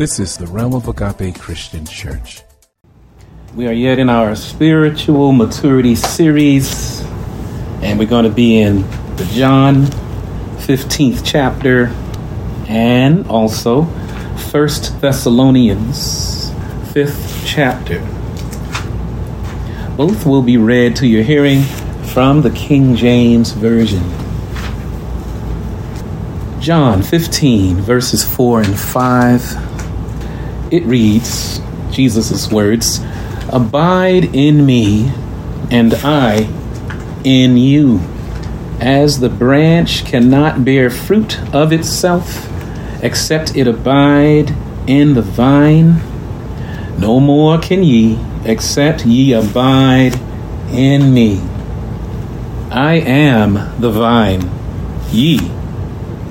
This is the Realm of Agape Christian Church. We are yet in our spiritual maturity series, and we're going to be in the John 15th chapter and also First Thessalonians 5th chapter. Both will be read to your hearing from the King James Version. John 15, verses 4 and 5 it reads Jesus' words Abide in me, and I in you. As the branch cannot bear fruit of itself except it abide in the vine, no more can ye except ye abide in me. I am the vine, ye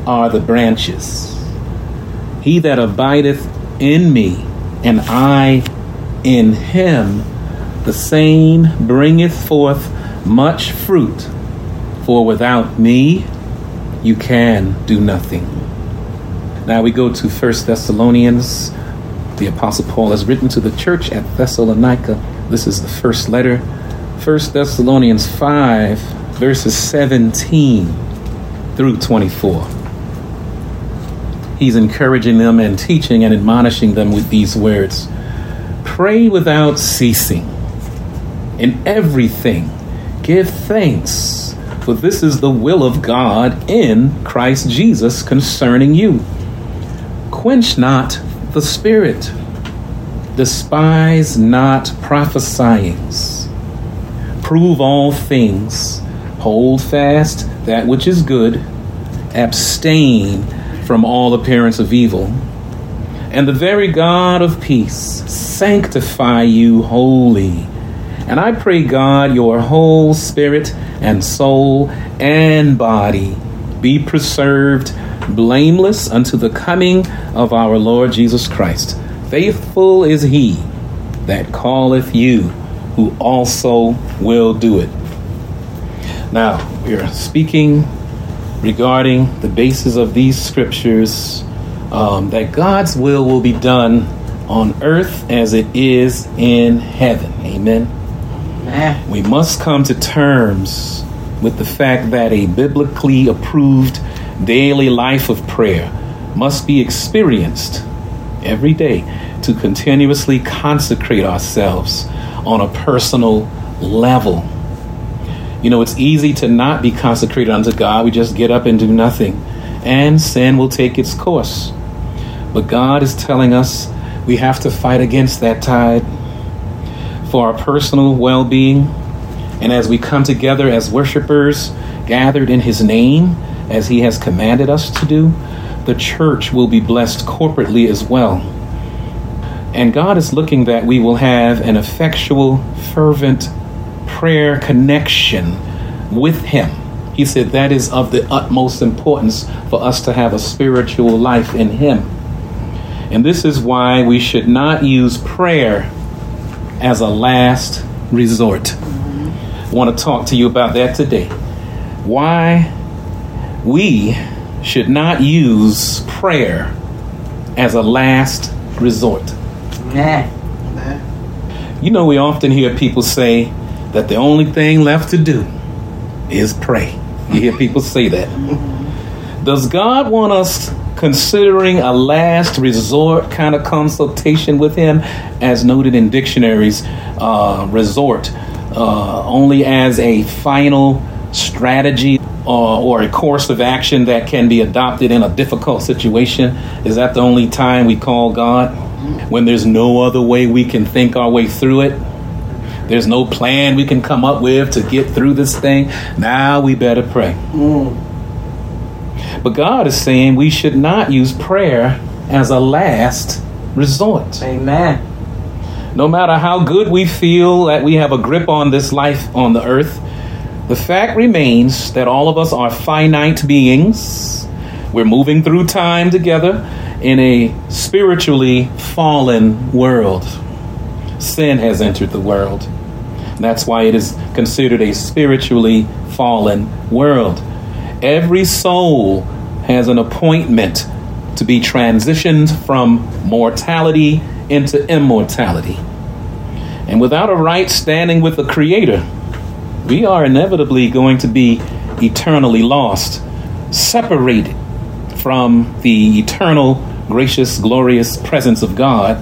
are the branches. He that abideth in me, and I in him, the same bringeth forth much fruit. For without me, you can do nothing. Now we go to First Thessalonians. The Apostle Paul has written to the church at Thessalonica. This is the first letter. First Thessalonians 5, verses 17 through 24 he's encouraging them and teaching and admonishing them with these words Pray without ceasing. In everything, give thanks, for this is the will of God in Christ Jesus concerning you. Quench not the Spirit, despise not prophesyings. Prove all things, hold fast that which is good, abstain from all appearance of evil. And the very God of peace sanctify you wholly. And I pray, God, your whole spirit and soul and body be preserved blameless unto the coming of our Lord Jesus Christ. Faithful is he that calleth you, who also will do it. Now, we are speaking regarding the basis of these scriptures um, that God's will will be done on earth as it is in heaven. Amen. Amen. We must come to terms with the fact that a biblically approved daily life of prayer must be experienced every day to continuously consecrate ourselves on a personal level you know, it's easy to not be consecrated unto God. We just get up and do nothing, and sin will take its course. But God is telling us we have to fight against that tide for our personal well being. And as we come together as worshipers, gathered in His name, as He has commanded us to do, the church will be blessed corporately as well. And God is looking that we will have an effectual, fervent, prayer connection with Him. He said that is of the utmost importance for us to have a spiritual life in Him. And this is why we should not use prayer as a last resort. I want to talk to you about that today. Why we should not use prayer as a last resort. Nah. You know, we often hear people say, that the only thing left to do is pray. You hear people say that. Does God want us considering a last resort kind of consultation with Him, as noted in dictionaries, uh, resort uh, only as a final strategy uh, or a course of action that can be adopted in a difficult situation? Is that the only time we call God? When there's no other way we can think our way through it? There's no plan we can come up with to get through this thing. Now we better pray. Mm. But God is saying we should not use prayer as a last resort. Amen. No matter how good we feel that we have a grip on this life on the earth, the fact remains that all of us are finite beings. We're moving through time together in a spiritually fallen world. Sin has entered the world. That's why it is considered a spiritually fallen world. Every soul has an appointment to be transitioned from mortality into immortality. And without a right standing with the Creator, we are inevitably going to be eternally lost, separated from the eternal, gracious, glorious presence of God,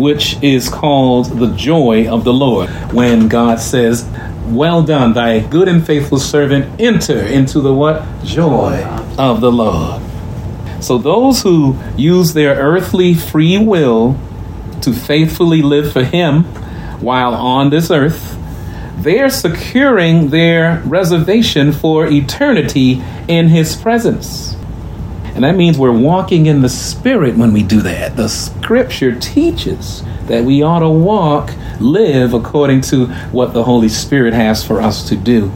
which is called the joy of the Lord. When God says, Well done, thy good and faithful servant, enter into the what? Joy of the Lord. So those who use their earthly free will to faithfully live for Him while on this earth, they're securing their reservation for eternity in His presence. And that means we're walking in the Spirit when we do that. The Scripture teaches that we ought to walk, live according to what the Holy Spirit has for us to do.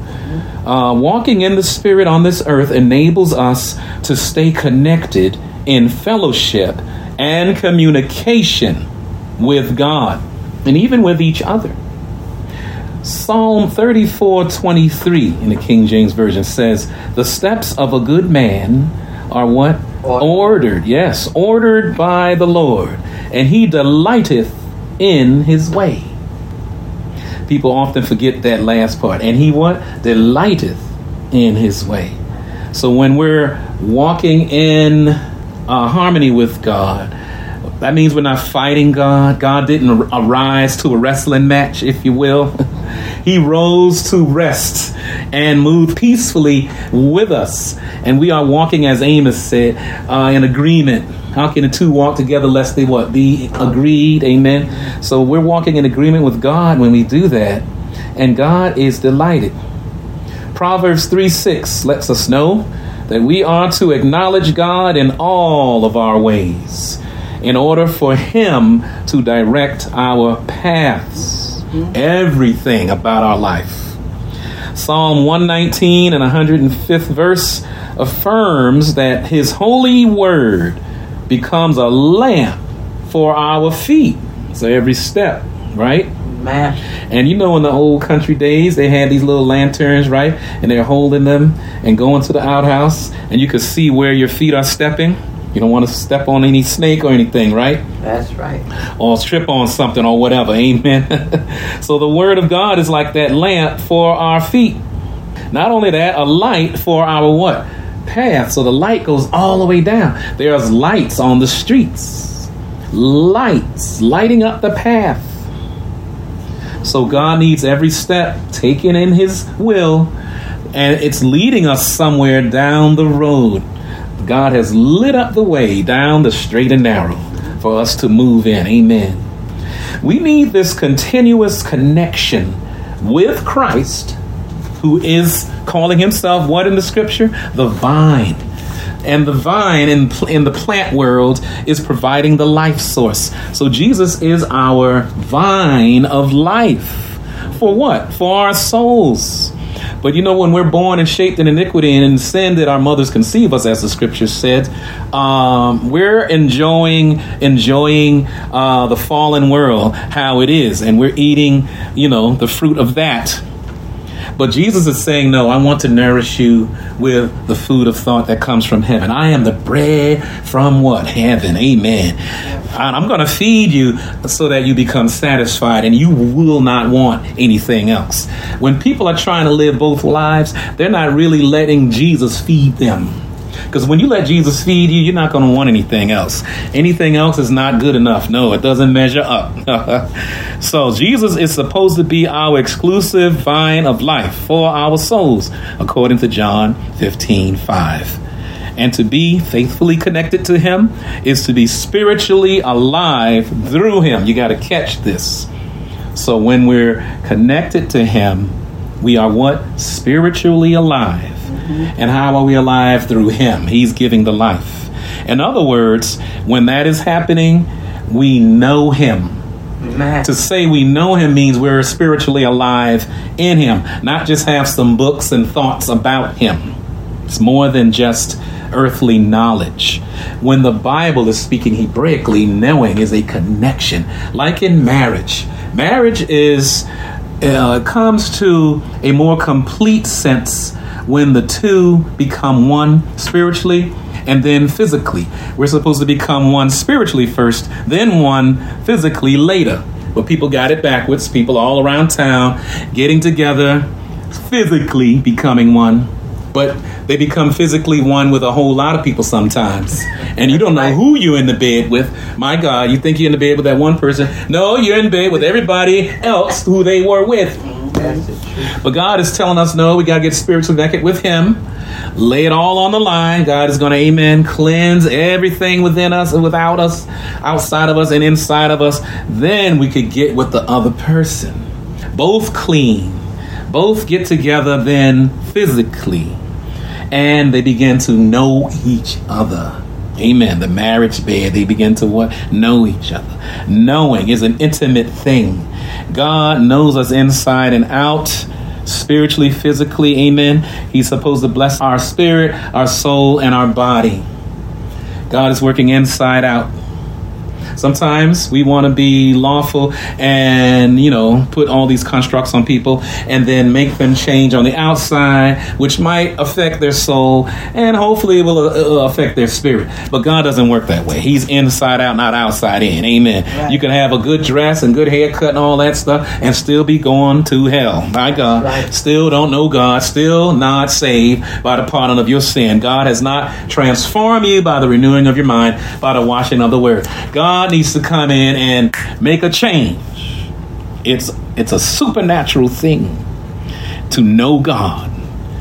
Uh, walking in the Spirit on this earth enables us to stay connected in fellowship and communication with God and even with each other. Psalm 34 23 in the King James Version says, The steps of a good man are what? Ordered. ordered. Yes, ordered by the Lord, and he delighteth in his way. People often forget that last part. And he what? Delighteth in his way. So when we're walking in uh, harmony with God, that means we're not fighting God. God didn't arise to a wrestling match, if you will. he rose to rest and moved peacefully with us. And we are walking, as Amos said, uh, in agreement. How can the two walk together lest they what? Be agreed. Amen. So we're walking in agreement with God when we do that. And God is delighted. Proverbs 3 6 lets us know that we are to acknowledge God in all of our ways in order for Him to direct our paths, everything about our life. Psalm 119 and 105th verse affirms that His holy word becomes a lamp for our feet. So every step, right? Man. And you know, in the old country days, they had these little lanterns, right? And they're holding them and going to the outhouse, and you could see where your feet are stepping you don't want to step on any snake or anything, right? That's right. Or trip on something or whatever. Amen. so the word of God is like that lamp for our feet. Not only that, a light for our what? Path. So the light goes all the way down. There's lights on the streets. Lights lighting up the path. So God needs every step taken in his will and it's leading us somewhere down the road God has lit up the way down the straight and narrow for us to move in. Amen. We need this continuous connection with Christ, who is calling himself what in the scripture? The vine. And the vine in, in the plant world is providing the life source. So Jesus is our vine of life. For what? For our souls. But you know, when we're born and shaped in iniquity and in sin that our mothers conceive us, as the scripture said, um, we're enjoying enjoying uh, the fallen world how it is, and we're eating, you know, the fruit of that. But Jesus is saying, No, I want to nourish you with the food of thought that comes from heaven. I am the bread from what? Heaven. Amen. And I'm going to feed you so that you become satisfied and you will not want anything else. When people are trying to live both lives, they're not really letting Jesus feed them. Because when you let Jesus feed you, you're not going to want anything else. Anything else is not good enough. No, it doesn't measure up. so Jesus is supposed to be our exclusive vine of life for our souls, according to John 15 5. And to be faithfully connected to Him is to be spiritually alive through Him. You got to catch this. So when we're connected to Him, we are what? Spiritually alive. Mm-hmm. And how are we alive? Through Him. He's giving the life. In other words, when that is happening, we know Him. Man. To say we know him means we're spiritually alive in him, not just have some books and thoughts about him. It's more than just earthly knowledge. When the Bible is speaking Hebraically, knowing is a connection, like in marriage. Marriage is uh, comes to a more complete sense when the two become one spiritually and then physically. We're supposed to become one spiritually first, then one physically later. But people got it backwards. People all around town getting together, physically becoming one but they become physically one with a whole lot of people sometimes. And you don't know who you're in the bed with. My God, you think you're in the bed with that one person. No, you're in bed with everybody else who they were with. But God is telling us, no, we got to get spiritually naked with Him. Lay it all on the line. God is going to, amen, cleanse everything within us and without us, outside of us and inside of us. Then we could get with the other person. Both clean. Both get together then physically and they begin to know each other. Amen. The marriage bed, they begin to what? Know each other. Knowing is an intimate thing. God knows us inside and out, spiritually, physically. Amen. He's supposed to bless our spirit, our soul, and our body. God is working inside out. Sometimes we want to be lawful and, you know, put all these constructs on people and then make them change on the outside, which might affect their soul and hopefully it will uh, affect their spirit. But God doesn't work that way. He's inside out, not outside in. Amen. Right. You can have a good dress and good haircut and all that stuff and still be going to hell. My God. Right. Still don't know God, still not saved by the pardon of your sin. God has not transformed you by the renewing of your mind, by the washing of the word. God God needs to come in and make a change. It's it's a supernatural thing to know God,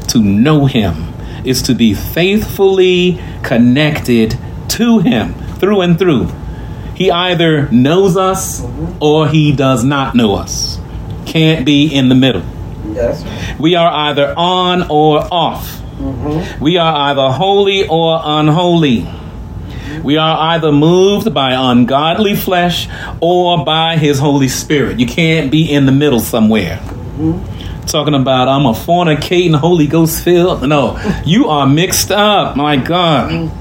to know him is to be faithfully connected to him through and through. He either knows us or he does not know us. Can't be in the middle. Yes. We are either on or off. Mm-hmm. We are either holy or unholy. We are either moved by ungodly flesh or by his Holy Spirit. You can't be in the middle somewhere. Mm-hmm. Talking about I'm a fornicating Holy Ghost filled. No, you are mixed up. My God.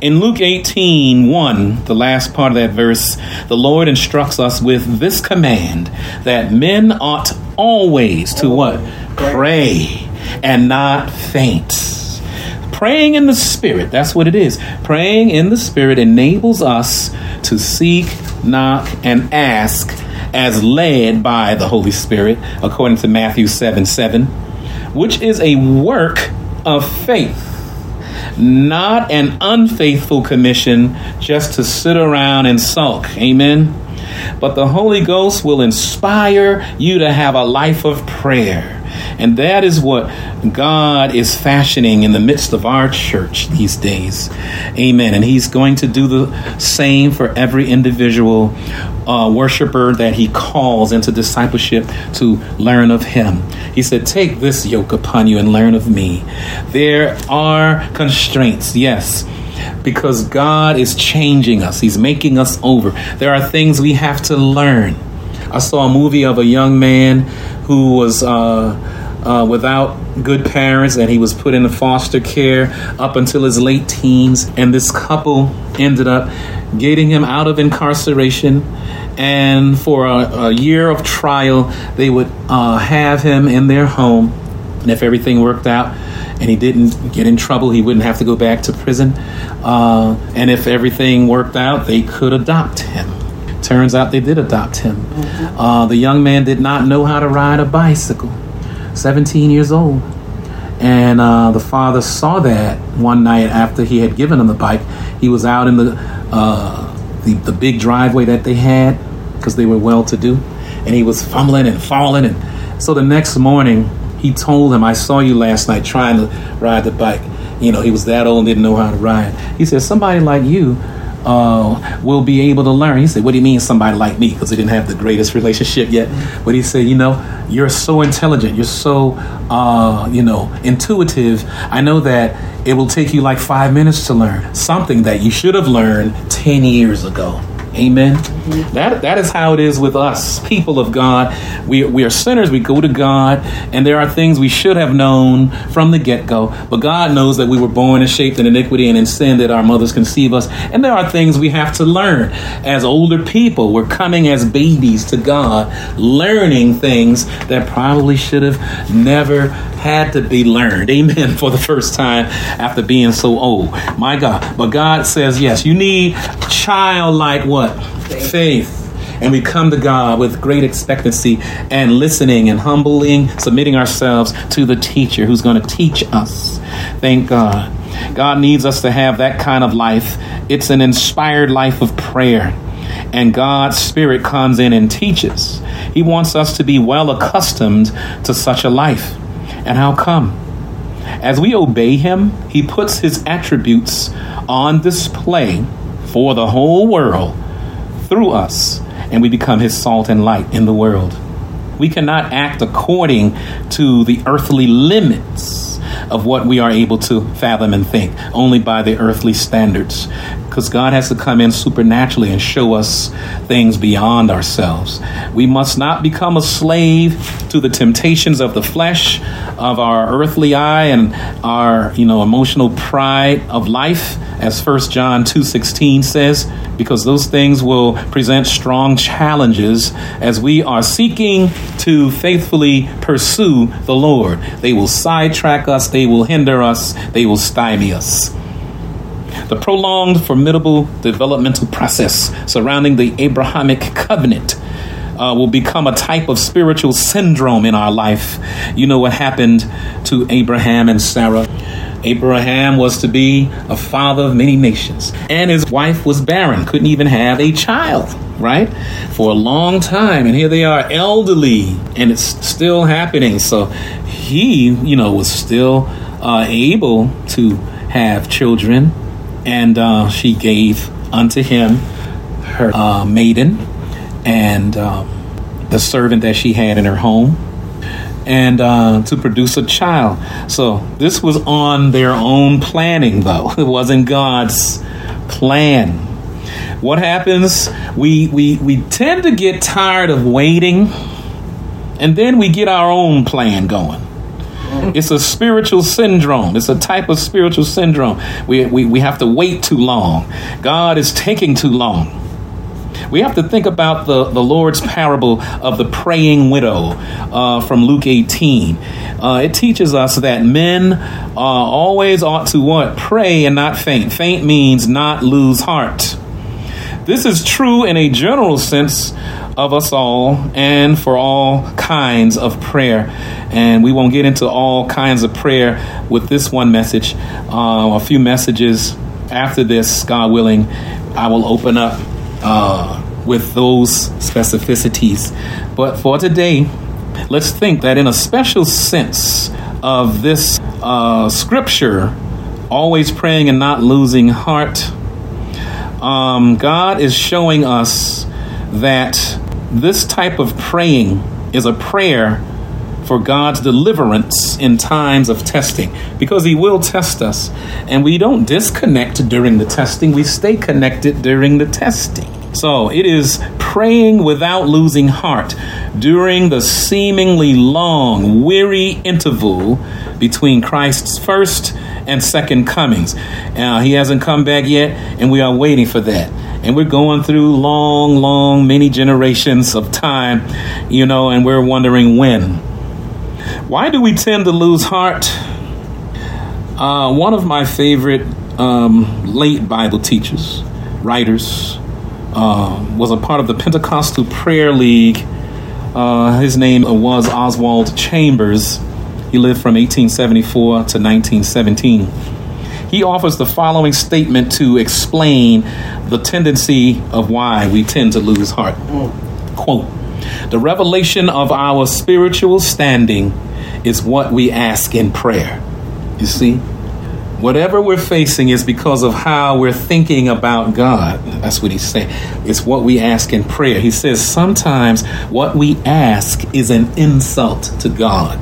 In Luke 18, 1, the last part of that verse, the Lord instructs us with this command that men ought always to what? Pray and not faint praying in the Spirit, that's what it is. Praying in the Spirit enables us to seek, knock, and ask as led by the Holy Spirit, according to Matthew 7 7, which is a work of faith, not an unfaithful commission just to sit around and sulk. Amen. But the Holy Ghost will inspire you to have a life of prayer and that is what God is fashioning in the midst of our church these days. Amen. And He's going to do the same for every individual uh, worshiper that He calls into discipleship to learn of Him. He said, Take this yoke upon you and learn of me. There are constraints, yes because God is changing us. He's making us over. There are things we have to learn. I saw a movie of a young man who was uh, uh, without good parents and he was put into foster care up until his late teens. And this couple ended up getting him out of incarceration. And for a, a year of trial, they would uh, have him in their home. And if everything worked out, and he didn't get in trouble, he wouldn't have to go back to prison. Uh, and if everything worked out, they could adopt him. Turns out they did adopt him. Uh, the young man did not know how to ride a bicycle. 17 years old. And uh, the father saw that one night after he had given him the bike. He was out in the uh, the, the big driveway that they had because they were well to do, and he was fumbling and falling. And so the next morning, he told him, "I saw you last night trying to ride the bike." You know, he was that old and didn't know how to ride. He said, "Somebody like you uh, will be able to learn. He said, What do you mean somebody like me? Because he didn't have the greatest relationship yet. But he said, You know, you're so intelligent. You're so, uh, you know, intuitive. I know that it will take you like five minutes to learn something that you should have learned 10 years ago. Amen. Mm-hmm. That that is how it is with us, people of God. We we are sinners. We go to God, and there are things we should have known from the get go. But God knows that we were born and shaped in iniquity and in sin that our mothers conceive us. And there are things we have to learn as older people. We're coming as babies to God, learning things that probably should have never had to be learned. Amen. For the first time after being so old. My God. But God says, yes, you need childlike what? Faith. Faith. And we come to God with great expectancy and listening and humbling, submitting ourselves to the teacher who's going to teach us. Thank God. God needs us to have that kind of life. It's an inspired life of prayer. And God's Spirit comes in and teaches. He wants us to be well accustomed to such a life. And how come? As we obey Him, He puts His attributes on display for the whole world through us, and we become His salt and light in the world. We cannot act according to the earthly limits of what we are able to fathom and think, only by the earthly standards. Because God has to come in supernaturally and show us things beyond ourselves. We must not become a slave to the temptations of the flesh, of our earthly eye, and our you know emotional pride of life, as First John two sixteen says, because those things will present strong challenges as we are seeking to faithfully pursue the Lord. They will sidetrack us. They will hinder us, they will stymie us. The prolonged, formidable developmental process surrounding the Abrahamic covenant uh, will become a type of spiritual syndrome in our life. You know what happened to Abraham and Sarah? Abraham was to be a father of many nations, and his wife was barren, couldn't even have a child, right? For a long time. And here they are, elderly, and it's still happening. So he, you know, was still uh, able to have children, and uh, she gave unto him her uh, maiden and um, the servant that she had in her home, and uh, to produce a child. So this was on their own planning, though it wasn't God's plan. What happens? We we we tend to get tired of waiting, and then we get our own plan going. It's a spiritual syndrome. It's a type of spiritual syndrome. We, we, we have to wait too long. God is taking too long. We have to think about the, the Lord's parable of the praying widow uh, from Luke 18. Uh, it teaches us that men uh, always ought to what? Pray and not faint. Faint means not lose heart. This is true in a general sense of us all and for all kinds of prayer. And we won't get into all kinds of prayer with this one message. Uh, a few messages after this, God willing, I will open up uh, with those specificities. But for today, let's think that in a special sense of this uh, scripture, always praying and not losing heart, um, God is showing us that this type of praying is a prayer for God's deliverance in times of testing because He will test us. And we don't disconnect during the testing, we stay connected during the testing. So it is praying without losing heart during the seemingly long, weary interval between Christ's first and second comings. Uh, he hasn't come back yet, and we are waiting for that. And we're going through long, long, many generations of time, you know, and we're wondering when. Why do we tend to lose heart? Uh, one of my favorite um, late Bible teachers, writers, uh, was a part of the Pentecostal Prayer League. Uh, his name was Oswald Chambers. He lived from 1874 to 1917. He offers the following statement to explain the tendency of why we tend to lose heart. Quote The revelation of our spiritual standing is what we ask in prayer. You see? Whatever we're facing is because of how we're thinking about God. That's what he's saying. It's what we ask in prayer. He says sometimes what we ask is an insult to God.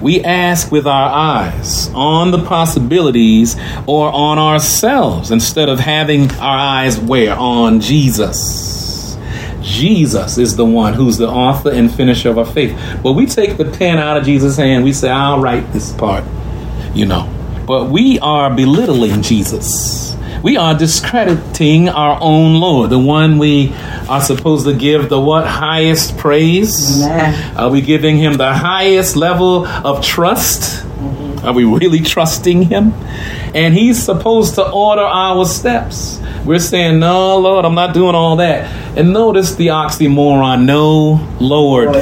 We ask with our eyes on the possibilities or on ourselves instead of having our eyes where? On Jesus. Jesus is the one who's the author and finisher of our faith. But we take the pen out of Jesus' hand, we say, I'll write this part, you know. But we are belittling Jesus. We are discrediting our own Lord, the one we are supposed to give the what highest praise? Are we giving him the highest level of trust? Are we really trusting him? And he's supposed to order our steps. We're saying, No, Lord, I'm not doing all that. And notice the oxymoron no, Lord.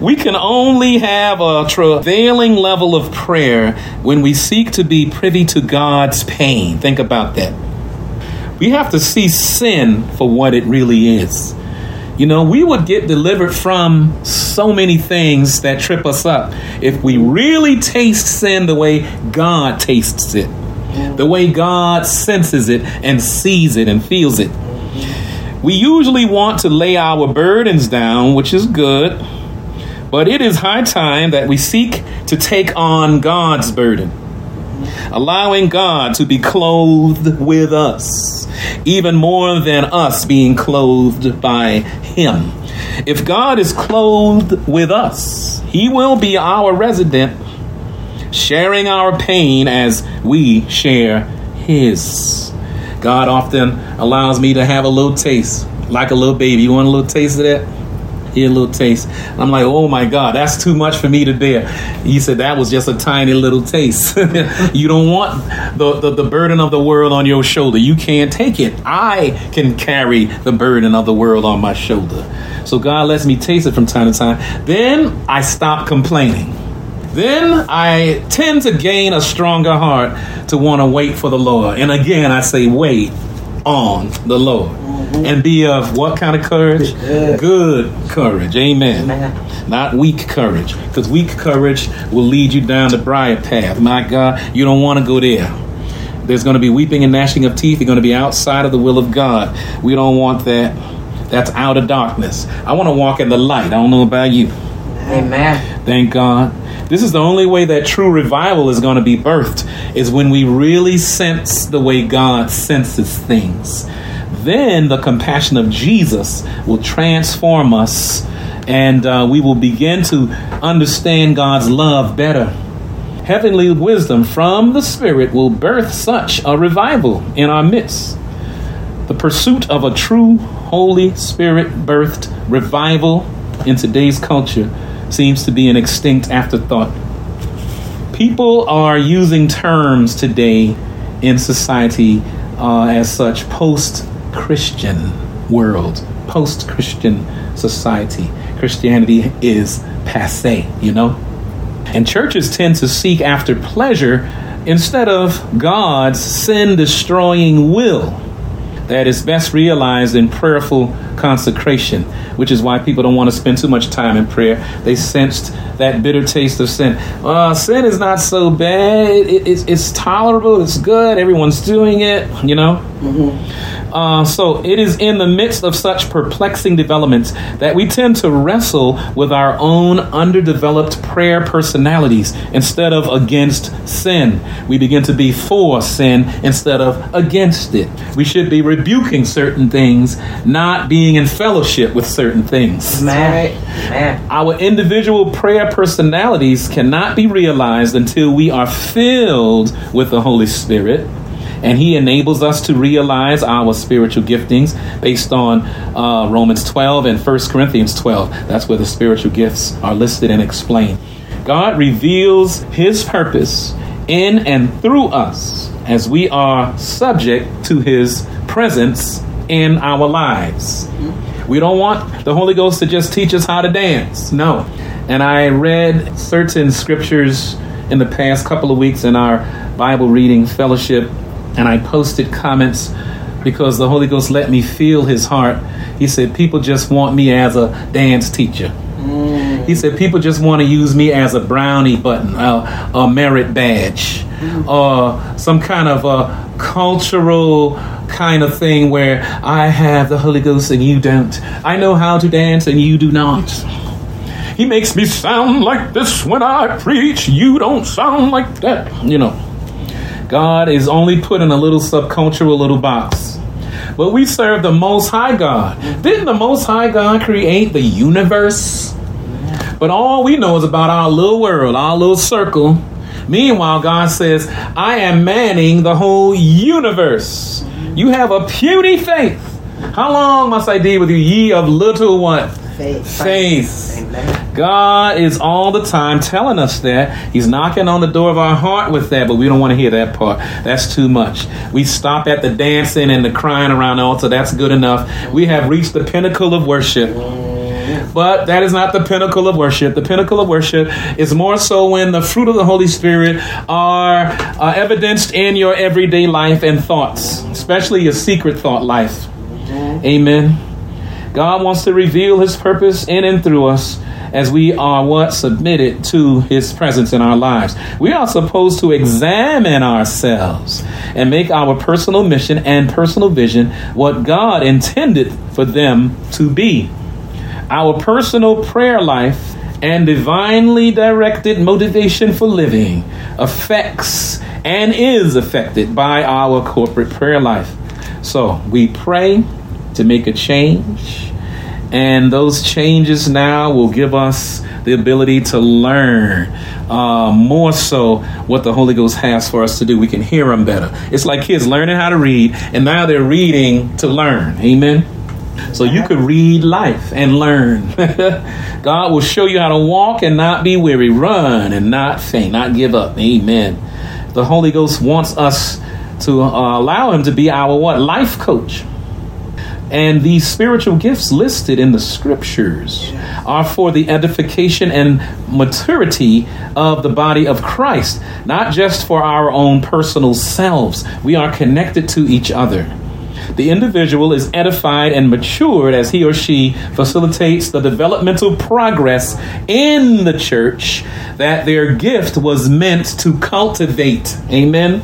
we can only have a travailing level of prayer when we seek to be privy to God's pain. Think about that. We have to see sin for what it really is. You know, we would get delivered from so many things that trip us up if we really taste sin the way God tastes it. The way God senses it and sees it and feels it. We usually want to lay our burdens down, which is good, but it is high time that we seek to take on God's burden, allowing God to be clothed with us, even more than us being clothed by Him. If God is clothed with us, He will be our resident sharing our pain as we share His. God often allows me to have a little taste, like a little baby. You want a little taste of that? A little taste. I'm like, oh my God, that's too much for me to bear. He said that was just a tiny little taste. you don't want the, the, the burden of the world on your shoulder. You can't take it. I can carry the burden of the world on my shoulder. So God lets me taste it from time to time. Then I stop complaining then I tend to gain a stronger heart to want to wait for the Lord. And again, I say, wait on the Lord. Mm-hmm. And be of what kind of courage? Good, Good courage. Amen. Amen. Not weak courage. Because weak courage will lead you down the briar path. My God, you don't want to go there. There's going to be weeping and gnashing of teeth. You're going to be outside of the will of God. We don't want that. That's out of darkness. I want to walk in the light. I don't know about you. Amen. Thank God. This is the only way that true revival is going to be birthed, is when we really sense the way God senses things. Then the compassion of Jesus will transform us, and uh, we will begin to understand God's love better. Heavenly wisdom from the Spirit will birth such a revival in our midst. The pursuit of a true Holy Spirit birthed revival in today's culture seems to be an extinct afterthought. People are using terms today in society uh, as such post Christian world, post Christian society. Christianity is passe, you know? And churches tend to seek after pleasure instead of God's sin destroying will that is best realized in prayerful consecration, which is why people don't want to spend too much time in prayer. They sensed that bitter taste of sin. Uh, sin is not so bad. It, it, it's tolerable. It's good. Everyone's doing it, you know? Mm-hmm. Uh, so it is in the midst of such perplexing developments that we tend to wrestle with our own underdeveloped prayer personalities instead of against sin. We begin to be for sin instead of against it. We should be rebuking certain things, not being in fellowship with certain things. Man. Man. Our individual prayer personalities cannot be realized until we are filled with the Holy Spirit and He enables us to realize our spiritual giftings based on uh, Romans 12 and 1 Corinthians 12. That's where the spiritual gifts are listed and explained. God reveals His purpose in and through us as we are subject to His presence in our lives. We don't want the Holy Ghost to just teach us how to dance. No. And I read certain scriptures in the past couple of weeks in our Bible reading fellowship and I posted comments because the Holy Ghost let me feel his heart. He said, People just want me as a dance teacher. Mm. He said, People just want to use me as a brownie button, a, a merit badge, mm. or some kind of a cultural kind of thing where I have the Holy Ghost and you don't. I know how to dance and you do not. He makes me sound like this when I preach. You don't sound like that. You know, God is only put in a little subcultural little box. But we serve the Most High God. Didn't the Most High God create the universe? But all we know is about our little world, our little circle. Meanwhile, God says, I am manning the whole universe. You have a puny faith. How long must I deal with you, ye of little what? Faith. Faith. Amen. God is all the time telling us that. He's knocking on the door of our heart with that, but we don't want to hear that part. That's too much. We stop at the dancing and the crying around the altar. That's good enough. We have reached the pinnacle of worship. But that is not the pinnacle of worship. The pinnacle of worship is more so when the fruit of the Holy Spirit are uh, evidenced in your everyday life and thoughts, especially your secret thought life. Amen. God wants to reveal his purpose in and through us as we are what submitted to his presence in our lives. We are supposed to examine ourselves and make our personal mission and personal vision what God intended for them to be. Our personal prayer life and divinely directed motivation for living affects and is affected by our corporate prayer life. So we pray to make a change, and those changes now will give us the ability to learn uh, more so what the Holy Ghost has for us to do. We can hear Him better. It's like kids learning how to read, and now they're reading to learn. Amen. So you could read life and learn. God will show you how to walk and not be weary, run and not faint, not give up. Amen. The Holy Ghost wants us to uh, allow Him to be our what life coach. And these spiritual gifts listed in the scriptures are for the edification and maturity of the body of Christ, not just for our own personal selves. We are connected to each other. The individual is edified and matured as he or she facilitates the developmental progress in the church that their gift was meant to cultivate. Amen.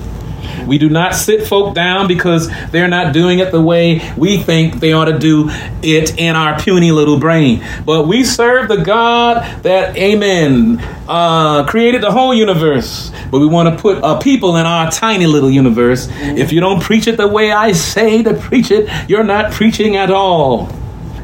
We do not sit folk down because they're not doing it the way we think they ought to do it in our puny little brain. But we serve the God that, amen, uh, created the whole universe. But we want to put uh, people in our tiny little universe. If you don't preach it the way I say to preach it, you're not preaching at all.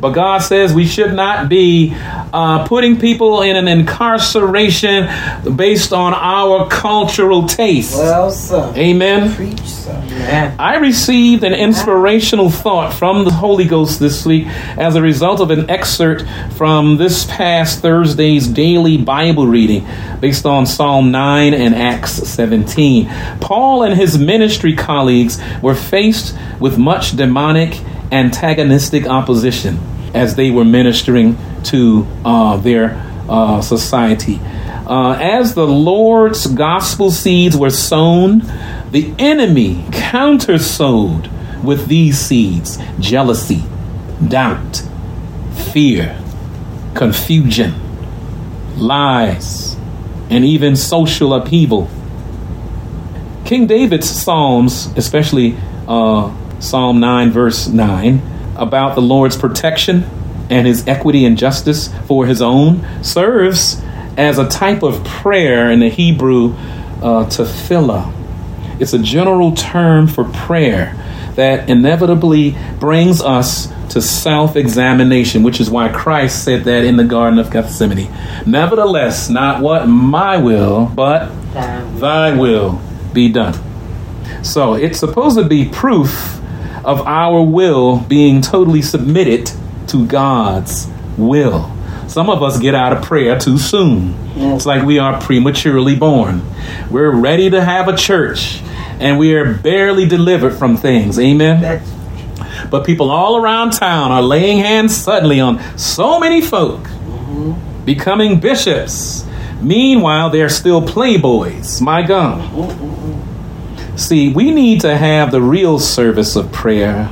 But God says we should not be uh, putting people in an incarceration based on our cultural taste. Well, sir. Amen. Preach, sir. Amen. I received an inspirational thought from the Holy Ghost this week as a result of an excerpt from this past Thursday's daily Bible reading based on Psalm 9 and Acts 17. Paul and his ministry colleagues were faced with much demonic antagonistic opposition as they were ministering to uh, their uh, society. Uh, as the Lord's gospel seeds were sown, the enemy counter sowed with these seeds jealousy, doubt, fear, confusion, lies, and even social upheaval. King David's Psalms, especially uh, Psalm 9, verse 9, about the Lord's protection and his equity and justice for his own, serves as a type of prayer in the Hebrew uh, tefillah. It's a general term for prayer that inevitably brings us to self examination, which is why Christ said that in the Garden of Gethsemane. Nevertheless, not what my will, but thy will be done. So it's supposed to be proof of our will being totally submitted to God's will. Some of us get out of prayer too soon. It's like we are prematurely born. We're ready to have a church and we are barely delivered from things. Amen. But people all around town are laying hands suddenly on so many folk, becoming bishops. Meanwhile, they're still playboys. My God. See, we need to have the real service of prayer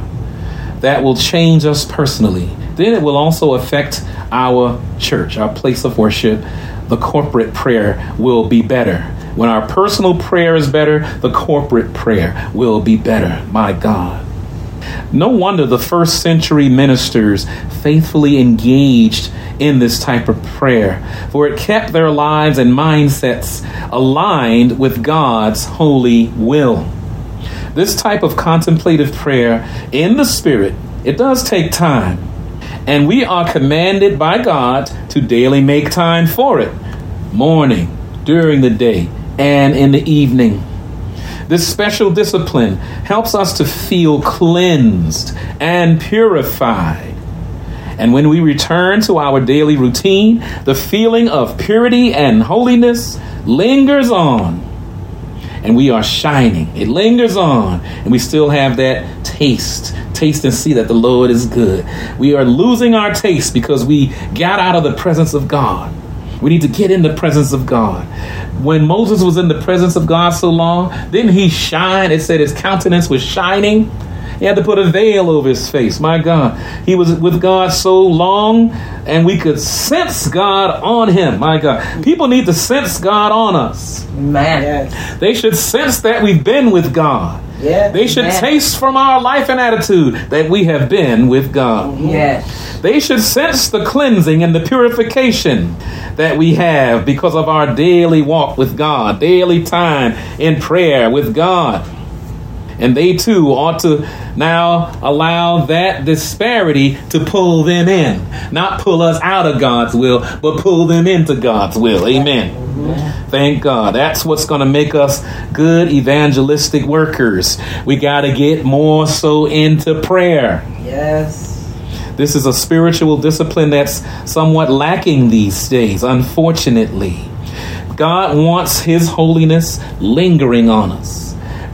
that will change us personally. Then it will also affect our church, our place of worship. The corporate prayer will be better. When our personal prayer is better, the corporate prayer will be better. My God. No wonder the first century ministers faithfully engaged in this type of prayer, for it kept their lives and mindsets aligned with God's holy will. This type of contemplative prayer in the Spirit, it does take time. And we are commanded by God to daily make time for it, morning, during the day, and in the evening. This special discipline helps us to feel cleansed and purified. And when we return to our daily routine, the feeling of purity and holiness lingers on. And we are shining. It lingers on. And we still have that taste. Taste and see that the Lord is good. We are losing our taste because we got out of the presence of God. We need to get in the presence of God. When Moses was in the presence of God so long, didn't he shine? It said his countenance was shining. He had to put a veil over his face. My God. He was with God so long, and we could sense God on him. My God. People need to sense God on us. Man. Yes. They should sense that we've been with God. Yes. They should Man. taste from our life and attitude that we have been with God. Mm-hmm. Yes. They should sense the cleansing and the purification that we have because of our daily walk with God, daily time in prayer with God. And they too ought to now allow that disparity to pull them in. Not pull us out of God's will, but pull them into God's will. Amen. Thank God. That's what's going to make us good evangelistic workers. We got to get more so into prayer. Yes. This is a spiritual discipline that's somewhat lacking these days, unfortunately. God wants His holiness lingering on us,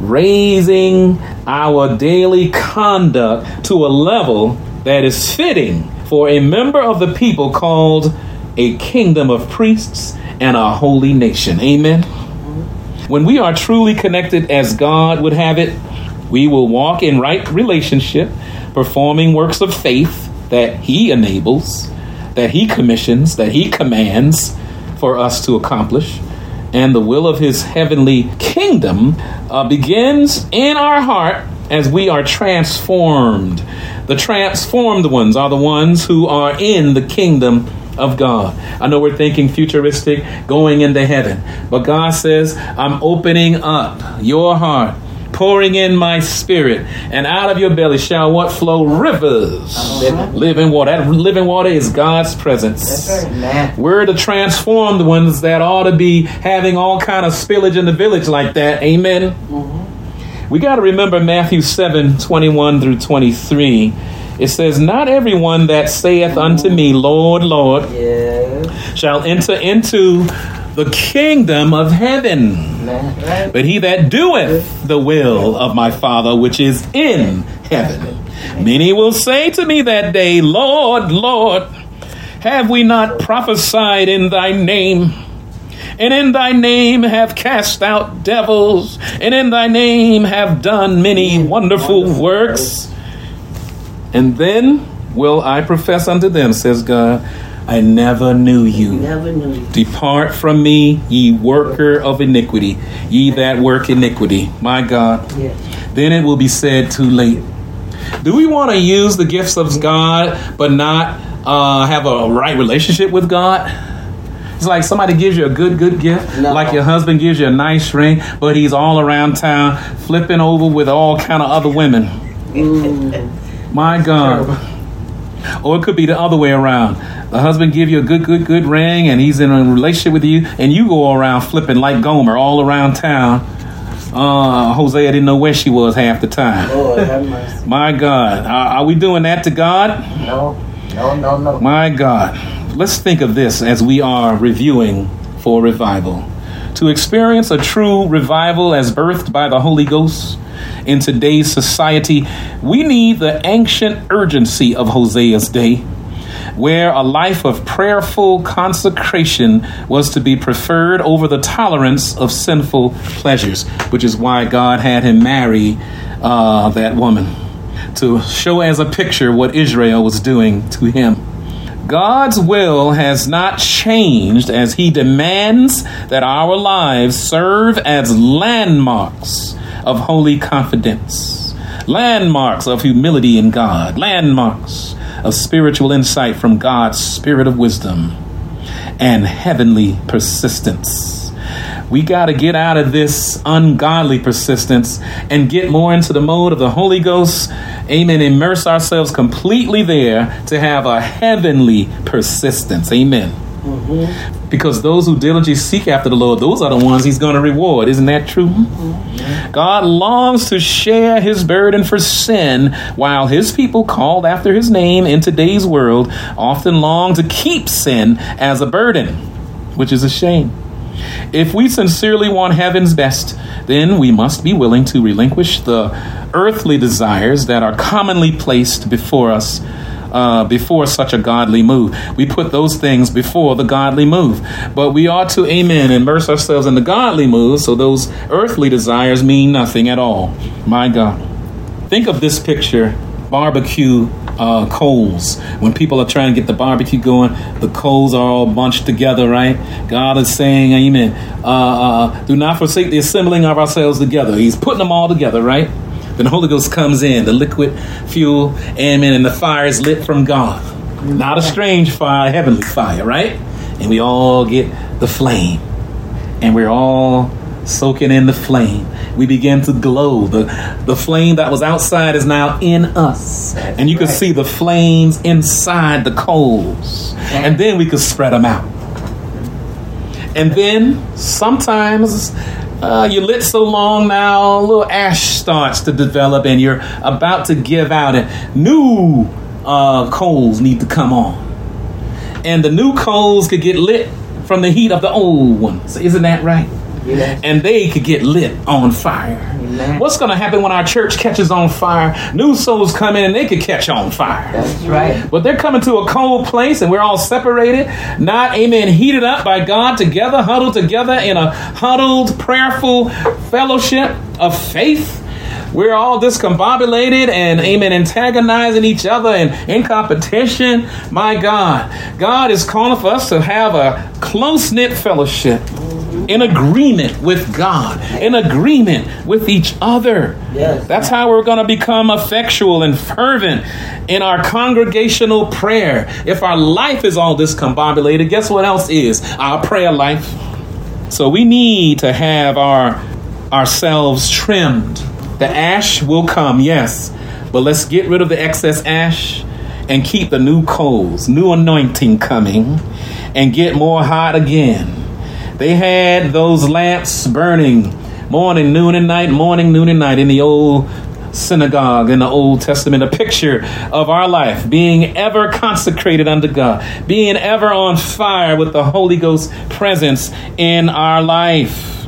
raising our daily conduct to a level that is fitting for a member of the people called a kingdom of priests and a holy nation. Amen. When we are truly connected as God would have it, we will walk in right relationship, performing works of faith that He enables, that He commissions, that He commands for us to accomplish. And the will of His heavenly kingdom uh, begins in our heart as we are transformed. The transformed ones are the ones who are in the kingdom of God. I know we're thinking futuristic, going into heaven, but God says, I'm opening up your heart pouring in my spirit, and out of your belly shall what flow rivers, Uh-huh. living water. That living water is God's presence. Right. We're the transformed ones that ought to be having all kind of spillage in the village like that. Amen. We got to remember Matthew 7 21 through 23. It says, Not everyone that saith unto me, Lord, Lord, Yes. shall enter into the kingdom of heaven, but he that doeth the will of my Father which is in heaven. Many will say to me that day, Lord, Lord, have we not prophesied in thy name? And in thy name have cast out devils, and in thy name have done many wonderful works. And then will I profess unto them, says God, I never knew you. Never knew you. Depart from me, ye worker of iniquity, ye that work iniquity. My God. Yes. Then it will be said too late. Do we want to use the gifts of God but not uh, have a right relationship with God? It's like somebody gives you a good, good gift, No. like your husband gives you a nice ring, but he's all around town flipping over with all kind of other women. My God. Or it could be the other way around. The husband give you a good, good, good ring, and he's in a relationship with you, and you go around flipping like Gomer all around town. Uh, Hosea didn't know where she was half the time. Lord. My God, are, are we doing that to God? No. No, no, no. My God. Let's think of this as we are reviewing for revival. To experience a true revival as birthed by the Holy Ghost in today's society, we need the ancient urgency of Hosea's day, where a life of prayerful consecration was to be preferred over the tolerance of sinful pleasures, which is why God had him marry uh, that woman to show as a picture what Israel was doing to him. God's will has not changed as He demands that our lives serve as landmarks of holy confidence, landmarks of humility in God, landmarks of spiritual insight from God's spirit of wisdom, and heavenly persistence. We got to get out of this ungodly persistence and get more into the mode of the Holy Ghost. Amen. Immerse ourselves completely there to have a heavenly persistence. Amen. Mm-hmm. Because those who diligently seek after the Lord, those are the ones He's going to reward. Isn't that true? Mm-hmm. God longs to share His burden for sin, while His people called after His name in today's world often long to keep sin as a burden, which is a shame. If we sincerely want heaven's best, then we must be willing to relinquish the earthly desires that are commonly placed before us uh, before such a godly move. We put those things before the godly move. But we ought to, amen, immerse ourselves in the godly move so those earthly desires mean nothing at all. My God. Think of this picture barbecue uh, coals. When people are trying to get the barbecue going, the coals are all bunched together, right? God is saying, Amen. Uh, uh, do not forsake the assembling of ourselves together. He's putting them all together, right? Then the Holy Ghost comes in, the liquid fuel, amen, and the fire is lit from God. Not a strange fire, heavenly fire, right? And we all get the flame. And we're all soaking in the flame. We begin to glow. The, the flame that was outside is now in us. And you can right. see the flames inside the coals. And then we could spread them out. And then sometimes uh, you lit so long now, a little ash starts to develop, and you're about to give out, and new uh, coals need to come on. And the new coals could get lit from the heat of the old ones. Isn't that right? And they could get lit on fire. Amen. What's going to happen when our church catches on fire? New souls come in and they could catch on fire. That's right. But they're coming to a cold place and we're all separated, not, amen, heated up by God together, huddled together in a huddled, prayerful fellowship of faith. We're all discombobulated and, amen, antagonizing each other and in competition. My God, God is calling for us to have a close knit fellowship in agreement with God, in agreement with each other. Yes. That's how we're going to become effectual and fervent in our congregational prayer. If our life is all discombobulated, guess what else is? Our prayer life. So we need to have our ourselves trimmed. The ash will come, yes, but let's get rid of the excess ash and keep the new coals, new anointing coming, and get more hot again. They had those lamps burning morning, noon, and night, morning, noon, and night in the old synagogue in the Old Testament, a picture of our life being ever consecrated unto God, being ever on fire with the Holy Ghost presence in our life.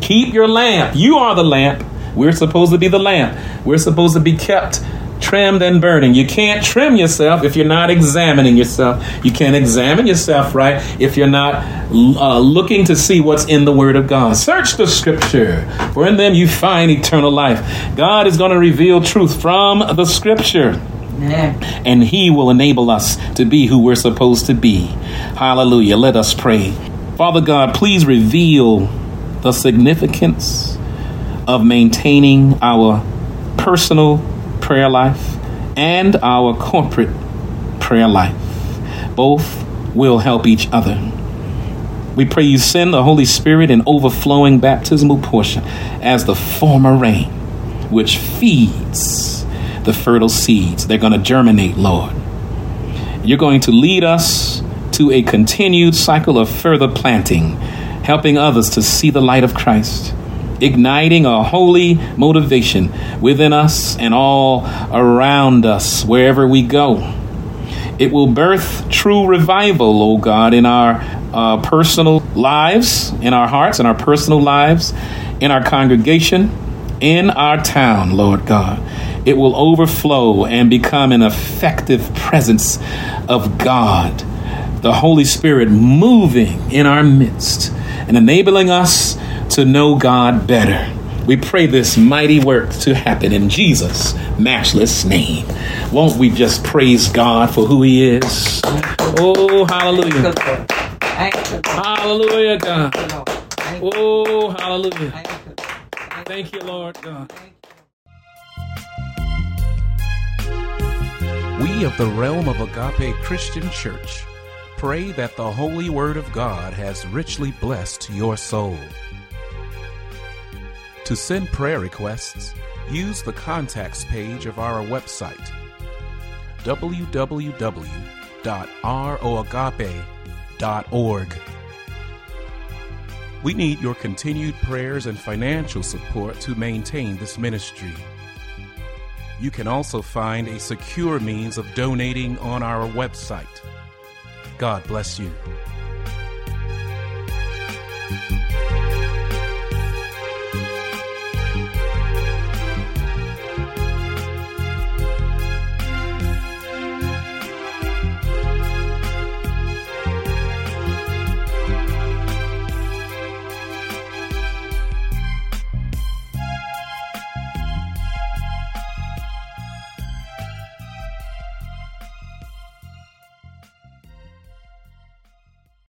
Keep your lamp. You are the lamp. We're supposed to be the lamp. We're supposed to be kept trimmed and burning. You can't trim yourself if you're not examining yourself. You can't examine yourself right if you're not uh, looking to see what's in the Word of God. Search the Scripture, for in them you find eternal life. God is going to reveal truth from the Scripture and He will enable us to be who we're supposed to be. Hallelujah. Let us pray. Father God, please reveal the significance of maintaining our personal prayer life and our corporate prayer life. Both will help each other. We pray you send the Holy Spirit in overflowing baptismal portion as the former rain, which feeds the fertile seeds. They're going to germinate, Lord. You're going to lead us to a continued cycle of further planting, helping others to see the light of Christ, igniting a holy motivation within us and all around us wherever we go. It will birth true revival, O God, in our uh, personal lives, in our hearts, in our personal lives, in our congregation, in our town, Lord God. It will overflow and become an effective presence of God, the Holy Spirit moving in our midst and enabling us to know God better. We pray this mighty work to happen in Jesus' matchless name. Won't we just praise God for who He is? Oh, hallelujah. Thank you. Hallelujah, God. Oh, hallelujah. Thank you. Lord God. We of the realm of Agape Christian Church pray that the holy word of God has richly blessed your soul. To send prayer requests, use the contacts page of our website www.roagape.org. We need your continued prayers and financial support to maintain this ministry. You can also find a secure means of donating on our website. God bless you.